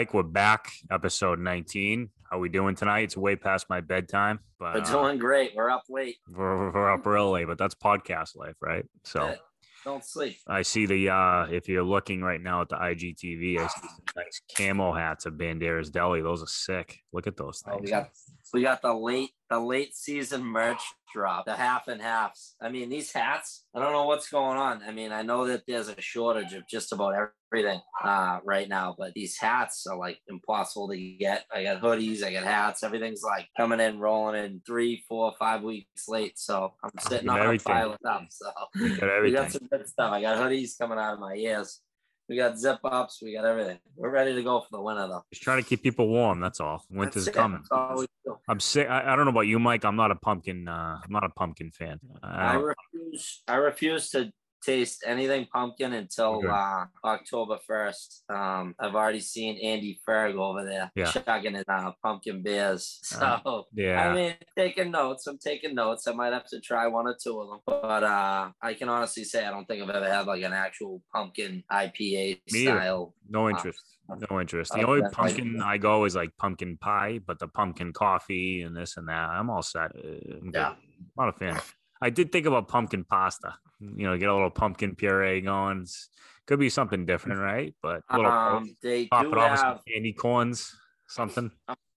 Mike, we're back. Episode 19. How we doing tonight? It's way past my bedtime, but We're uh, great. We're up late. we're, we're up early, but that's podcast life, right? So Yeah. Don't sleep. I see the uh if you're looking right now at the IGTV, I see some nice camo hats of Banderas Deli. Those are sick. Look at those Oh, things. we got we got the late the late season merch drop, the half and halves. I mean, these hats. I don't know what's going on. I mean, I know that there's a shortage of just about everything uh, right now, but these hats are like impossible to get. I got hoodies, I got hats. Everything's like coming in, rolling in three, four, five weeks late. So I'm sitting on a everything. pile of stuff. So got we got some good stuff. I got hoodies coming out of my ears. We got zip ups. We got everything. We're ready to go for the winter though. Just trying to keep people warm. That's all. Winter's That's coming. All. I'm sick. I, I don't know about you, Mike. I'm not a pumpkin. Uh, I'm not a pumpkin fan. I I refuse. I refuse to taste anything pumpkin until Okay. uh, October first. Um, I've already seen Andy Ferg over there Yeah. chugging his uh, pumpkin beers. So Uh, yeah. I mean, taking notes. I'm taking notes. I might have to try one or two of them, but uh, I can honestly say I don't think I've ever had like an actual pumpkin IPA Me either. style. No uh, interest. No interest. The uh, only pumpkin I go is like pumpkin pie, but the pumpkin coffee and this and that, I'm all set. Uh, I'm good. Yeah. Not a fan. I did think about pumpkin pasta. You know, get a little pumpkin puree going. It's, could be something different, right? But a little Um, they pop do it off with some candy corns, something.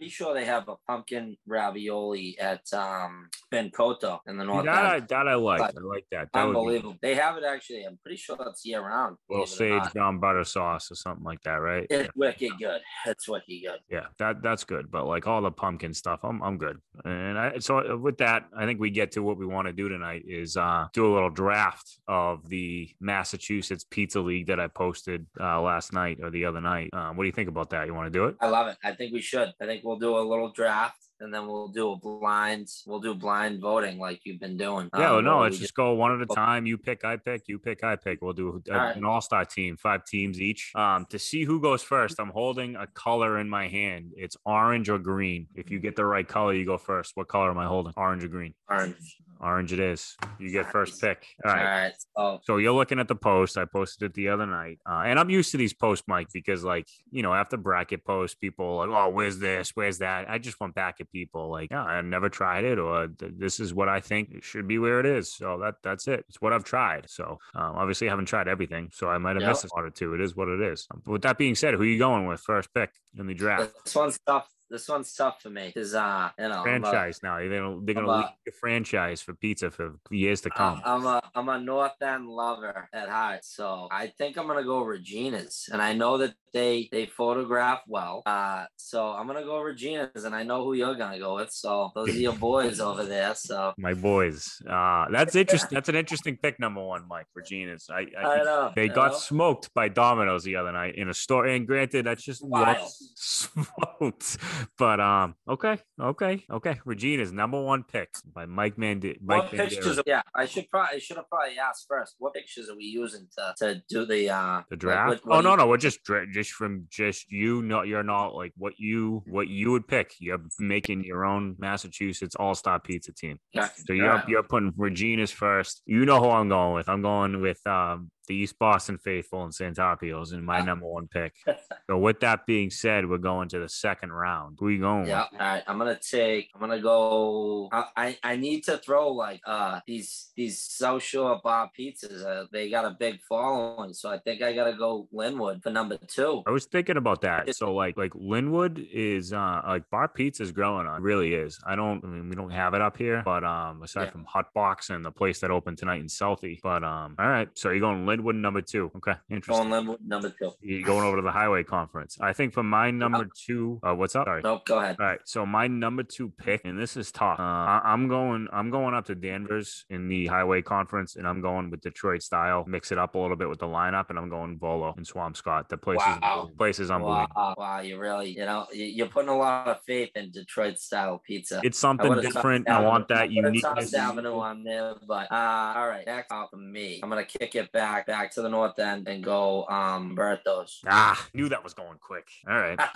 Pretty sure they have a pumpkin ravioli at um Bencotto in the north. that, I, that I like. But I like that. that would be Unbelievable. They have it actually. I'm pretty sure that's year round. little believe it or sage brown butter sauce or something like that, right? Yeah. It's wicked good. It's wicked good. Yeah, that that's good. But like all the pumpkin stuff, I'm I'm good. And I so uh, with that, I think we get to what we want to do tonight is uh do a little draft of the Massachusetts Pizza League that I posted uh last night or the other night. Um, what do you think about that? You want to do it? I love it. I think we should. I think we'll do a little draft and then we'll do a blind. We'll do blind voting like you've been doing. Yeah, Um, no, let's just go one at a time. You pick, I pick, you pick, I pick. We'll do a- All right. an all-star team, five teams each. Um, to see who goes first, I'm holding a color in my hand. It's orange or green. If you get the right color, you go first. What color am I holding? Orange or green? orange. Orange it is. You get first pick. All All right. right. So you're looking at the post. I posted it the other night, uh, and I'm used to these posts, Mike, because like you know, after bracket posts, people are like, "Oh, where's this? Where's that?" I just went back at people like, "Yeah, I never tried it, or this is what I think it should be where it is." So that that's it. It's what I've tried. So um, obviously, I haven't tried everything, so I might have Yep. missed a spot or two. It is what it is. But with that being said, who are you going with first pick in the draft? this one's tough. This one's tough for me because uh, you know, I'm a- Franchise now. They're gonna, they're gonna lead the franchise for pizza for years to come. I'm a I'm a North End lover at heart, so I think I'm gonna go Regina's, and I know that they they photograph well. Uh, so I'm gonna go Regina's, and I know who you're gonna go with. So those are your boys over there. So my boys. Uh, that's interesting. That's an interesting pick, number one, Mike. Regina's. I, I, I know they you got know? smoked by Domino's the other night in a store. And granted, that's just Wild. smoked. But um, okay, okay, okay. Regina's number one pick by Mike Mandi. Mike What pictures? Are, yeah, I should probably I should have probably asked first. What pictures are we using to, to do the uh The like, draft? what- what oh no, you- no, we're just dra- just from just you. Not you're not like what you what you would pick. You're making your own Massachusetts All Star Pizza team. Yeah, So you're yeah. you're putting Regina's first. You know who I'm going with. I'm going with um, the East Boston Faithful and Santarpio's in my number one pick. so with that being said, we're going to the second round. Who you going Yeah. with? All right. I'm gonna take. I'm gonna go. I I, I need to throw like uh these these South Shore bar pizzas. Uh, they got a big following, so I think I gotta go Lynwood for number two. I was thinking about that. So like like Lynwood is uh like bar pizza is growing on. It really is. I don't I mean we don't have it up here, but um aside Yeah. from Hot Box and the place that opened tonight in Southie. But um all right. So you're going Lynwood number two. Okay. Interesting. Going Lynwood number two. You're going over to the highway conference. I think for my number two, uh, what's up? Sorry. Nope. Go ahead. All right, so my number two pick, and this is tough. Uh, I- I'm going. I'm going up to Danvers in the Highway Conference, and I'm going with Detroit style. Mix it up a little bit with the lineup, and I'm going Volo and Swampscott. The place Wow. is place is unbelievable. Wow, wow, you really, you know, you- you're putting a lot of faith in Detroit style pizza. It's something would've different. I want that I uniqueness. Avenue on there, but uh, all right, next off of me, I'm gonna kick it back back back to the north end and go um Bertos. Ah, knew that was going quick. All right.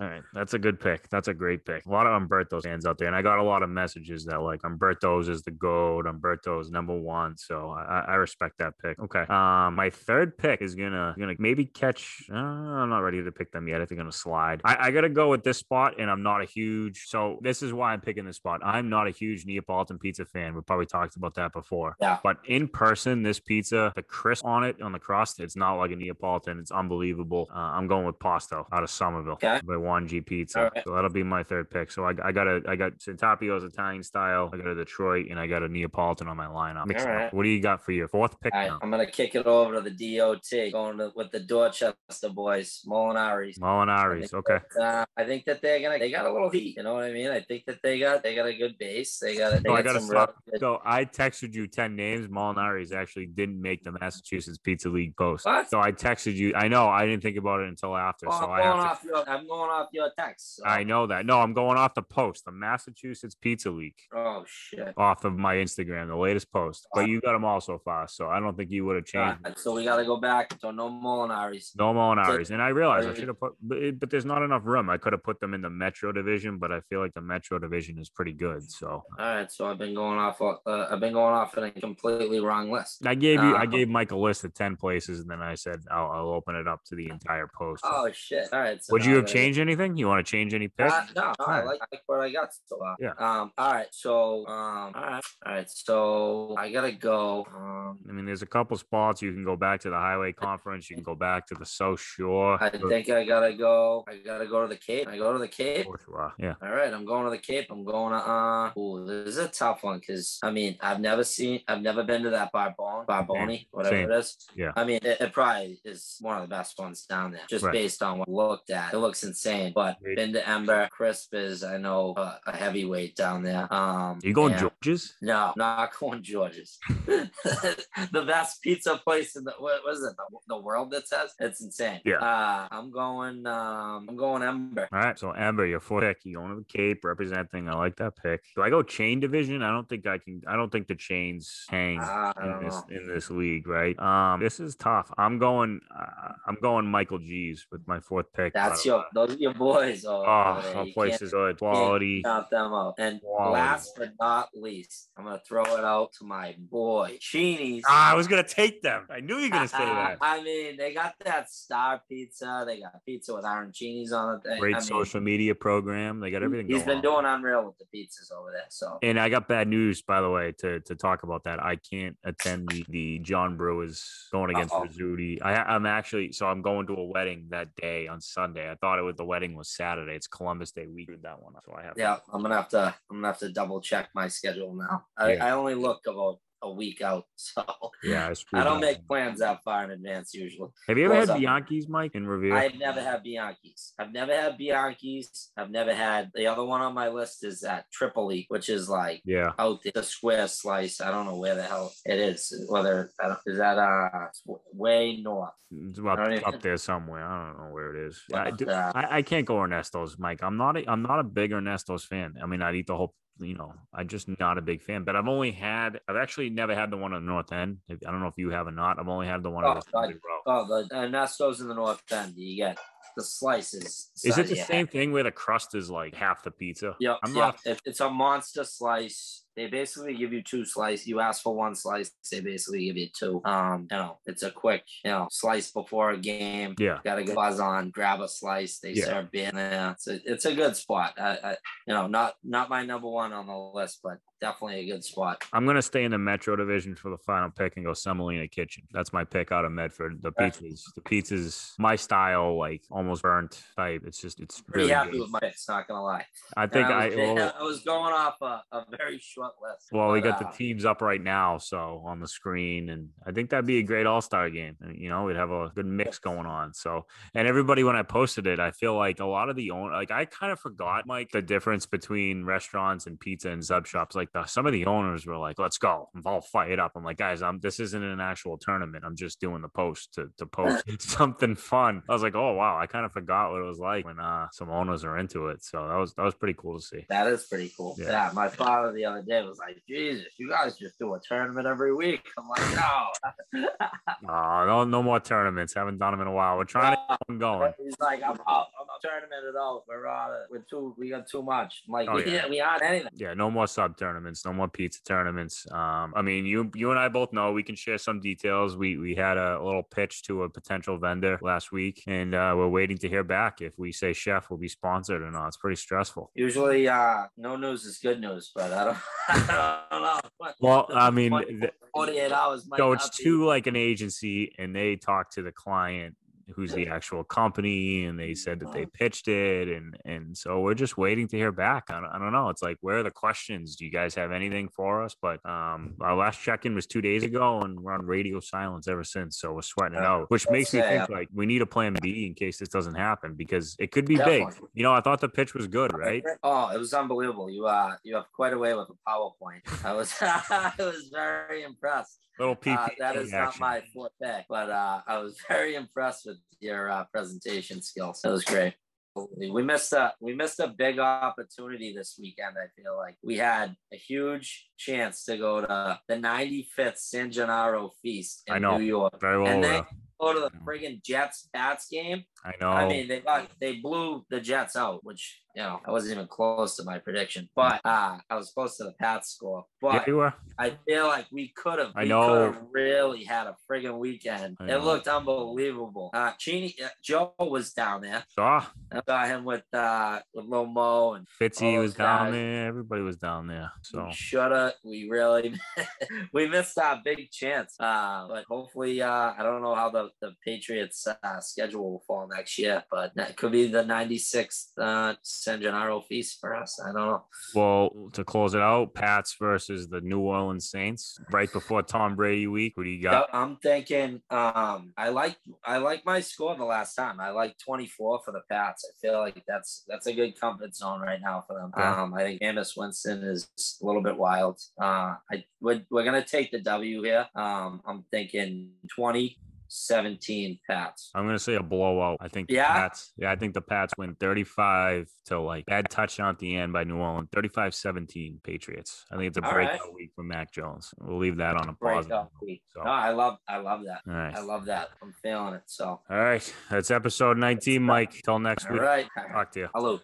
All right. That's a good pick. That's a great pick. A lot of Umberto's fans out there. And I got a lot of messages that like Umberto's is the goat. Umberto's number one. So I, I respect that pick. Okay. Um, my third pick is gonna gonna maybe catch. Uh, I'm not ready to pick them yet. I think I'm gonna slide. I, I gotta go with this spot, and I'm not a huge. So this is why I'm picking this spot. I'm not a huge Neapolitan pizza fan. We probably talked about that before. Yeah. But in person, this pizza, the crisp on it on the crust, it's not like a Neapolitan. It's unbelievable. Uh, I'm going with Posto out of Somerville Okay. by One G Pizza. All right. So that'll be my third pick. So I, I got a I got Santarpio's Italian style. I got a Detroit, and I got a Neapolitan on my lineup. Mix it up. What do you got for your fourth pick? All right? I'm gonna kick it over to the DOT, going to, with the Dorchester boys, Molinari's. Molinari's. Okay. Uh, I think that they're gonna they got a little heat. You know what I mean? I think that they got they got a good base. They got they So I got gotta some real stop. good- So I texted you ten names. Molinari's actually didn't make the Massachusetts Pizza League post. What? So I texted you. I know I didn't think about it until after. Oh, so I'm I going have to. off your I'm going off your text. so- I know that. No, I'm going off the post, the Massachusetts Pizza League, Oh shit. off of my Instagram, the latest post. But you got them all so far, so I don't think you would have changed. right, so we gotta go back. So no Molinari's. No Molinari's, and I realized I should have put, but, but there's not enough room. I could have put them in the Metro division, but I feel like the Metro division is pretty good. So All right, so I've been going off. Uh, I've been going off in a completely wrong list. I gave you, I Um, gave a list of ten places, and then I said I'll, I'll open it up to the entire post. Oh shit! All right. So Would you have gotta- changed anything? You want to change any pick? Uh, no, no, I like, like what I got so far. Yeah. Um. All right. So. Um. All right. All right. So I gotta go. Um. I mean, there's a couple spots you can go back to the Highway Conference. You can go back to the South Shore. I think I gotta go. I gotta go to the Cape. I go to the Cape. Yeah. All right, I'm going to the Cape. I'm going to uh. Ooh, this is a tough one because I mean I've never seen, I've never been to that Barbone, Barboni, whatever Same. Is. Yeah. I mean, it, it probably is one of the best ones down there, just Right. based on what I looked at. It looks insane. But Right. been to Ember, Crisp is I know uh, a heavyweight down there. Um, you going George's? No, not going George's. the best pizza place in the what was it? The, the world that says it's insane. Yeah. Uh, I'm going. Um, I'm going Ember. All right. So Ember, your fourth pick. You going to the Cape representing. I like that pick. Do I go chain division? I don't think I can. I don't think the chains hang Uh, in this in this league, right? Um, this is tough. I'm going. Uh, I'm going Michael G's with my fourth pick. That's your those are your boys. Oh, Oh, there. that place is good. Quality. them out. And Quality. last but not least, I'm gonna throw it out to my boy Chini's. Ah, I was gonna take them. I knew you were gonna say that. I mean, they got that star pizza. They got pizza with arancinis on it. Great I mean, social media program. They got everything. He's been on. doing unreal with the pizzas over there. So And I got bad news, by the way, to, to talk about that. I can't attend the, the John Brewers going against Uh-oh. Rizzuti. I, I'm actually, so I'm going to a wedding that day on Sunday. I thought it was the wedding was Saturday. It's Columbus Day. We did that one. So I have to- yeah, I'm gonna have to. I'm gonna have to double check my schedule now. I, Yeah. I only look about a week out, so yeah. I, I don't make plans that far in advance usually. Have you ever had up? Bianchi's, Mike, in Revere? I've never had Bianchi's. I've never had Bianchi's. I've never had the other one on my list is at Tripoli, which is like yeah. out there, the square slice. I don't know where the hell it is. Whether I don't- is that uh way north? It's about don't even- up there somewhere. I don't know where it is. I, do- uh, I, I can't go Ernesto's, Mike. I'm not. A, I'm not a big Ernesto's fan. I mean, I'd eat the whole. You know, I'm just not a big fan. But I've only had. I've actually never had the one on the north end. I don't know if you have or not. I've only had the one on Oh, the Sunday row. Oh, the uh, Ernesto's in the north end. You get the slices. Is it the same thing where the crust is like half the pizza? Yeah, I'm yeah. not. It, it's a monster slice. They basically give you two slices. You ask for one slice, they basically give you two. Um, you know, it's a quick, you know, slice before a game. Yeah. Got to go buzz on, grab a slice. They Yeah. serve beer there. It's a, it's a good spot. I, I, you know, not not my number one on the list, but definitely a good spot. I'm gonna stay in the Metro division for the final pick and go Semolina Kitchen. That's my pick out of Medford. The pizzas, the pizzas, my style, like almost burnt type. It's just it's Pretty really happy good. with my picks, not gonna lie. I think And I. was, well, I was going off a, a very short Well, we but, got the uh, teams up right now, so on the screen, and I think that'd be a great All Star game. And, You know, we'd have a good mix going on. So, and everybody, when I posted it, I feel like a lot of the own, like I kind of forgot, Mike, the difference between restaurants and pizza and sub shops. Like the, some of the owners were like, "Let's go, I'm all fired up." I'm like, guys, I'm this isn't an actual tournament. I'm just doing the post to to post something fun. I was like, oh wow, I kind of forgot what it was like when uh some owners are into it. So that was that was pretty cool to see. That is pretty cool. Yeah. Yeah. my father the other day was like, Jesus, you guys just do a tournament every week. I'm like, no. Oh, no, no more tournaments. Haven't done them in a while. We're trying to keep them going. He's like, I'm out. I'm not tournament at all. We're on it. We're too. We got too much. I'm like, Oh, we, yeah. we aren't anything. Yeah, no more sub tournaments, no more pizza tournaments. Um, I mean, you you and I both know we can share some details. We we had a little pitch to a potential vendor last week, and uh, we're waiting to hear back if we say chef will be sponsored or not. It's pretty stressful. Usually, uh, no news is good news, but I don't, I don't know. What- Well, I mean, 24 48 hours. Might So it's to like an agency, and they talk to the client who's the actual company and they said that they pitched it and and so we're just waiting to hear back. I don't, I don't know it's like where are the questions? Do you guys have anything for us? But um our last check-in was two days ago and we're on radio silence ever since so we're sweating it out which makes me think like we need a plan b in case this doesn't happen because it could be big. You know i thought the pitch was good right Oh, it was unbelievable. You uh, you have quite a way with a PowerPoint. I was, I was very impressed. little PP Uh, that is not action. my forte, but uh, I was very impressed with your uh, presentation skills. It was great. We missed a we missed a big opportunity this weekend. I feel like we had a huge chance to go to the 95th San Gennaro feast in I know. New York. very well and they go to the friggin' Jets Pats game. i know I mean, they got they blew the Jets out, which you know I wasn't even close to my prediction, but uh, I was close to the Pats score. yeah, But were I feel like we could have. I know. really had a friggin' weekend. It looked unbelievable. Uh, Cheney, uh, Joe was down there. saw I saw him with uh with Lil Mo and Fitzy was those down there. Everybody was down there. So we shoulda. We really we missed our big chance. Uh, but hopefully, uh, I don't know how the the Patriots uh, schedule will fall next year, but that could be the 96th uh, San Gennaro feast for us. I don't know. well, to close it out, Pats versus the New Orleans Saints right before Tom Brady week. What do you got? I'm thinking. Um, I like I like my score the last time. I like 24 for the Pats. I feel like that's that's a good comfort zone right now for them. Okay. Um, I think Jameis Winston is a little bit wild. Uh, I we're, we're gonna take the W here. Um, I'm thinking 20, 17 Pats. I'm gonna say a blowout. I think Yeah? Pats. Yeah, I think the Pats win 35 to like bad touchdown at the end by New Orleans. 35-17 Patriots. I think it's a All right. breakout week for Mac Jones. We'll leave that on a positive. week. So, No, I love I love that. right. I love that. I'm feeling it. So All right. That's episode 19, Mike. Till next all week. All right. Talk to you. Hello.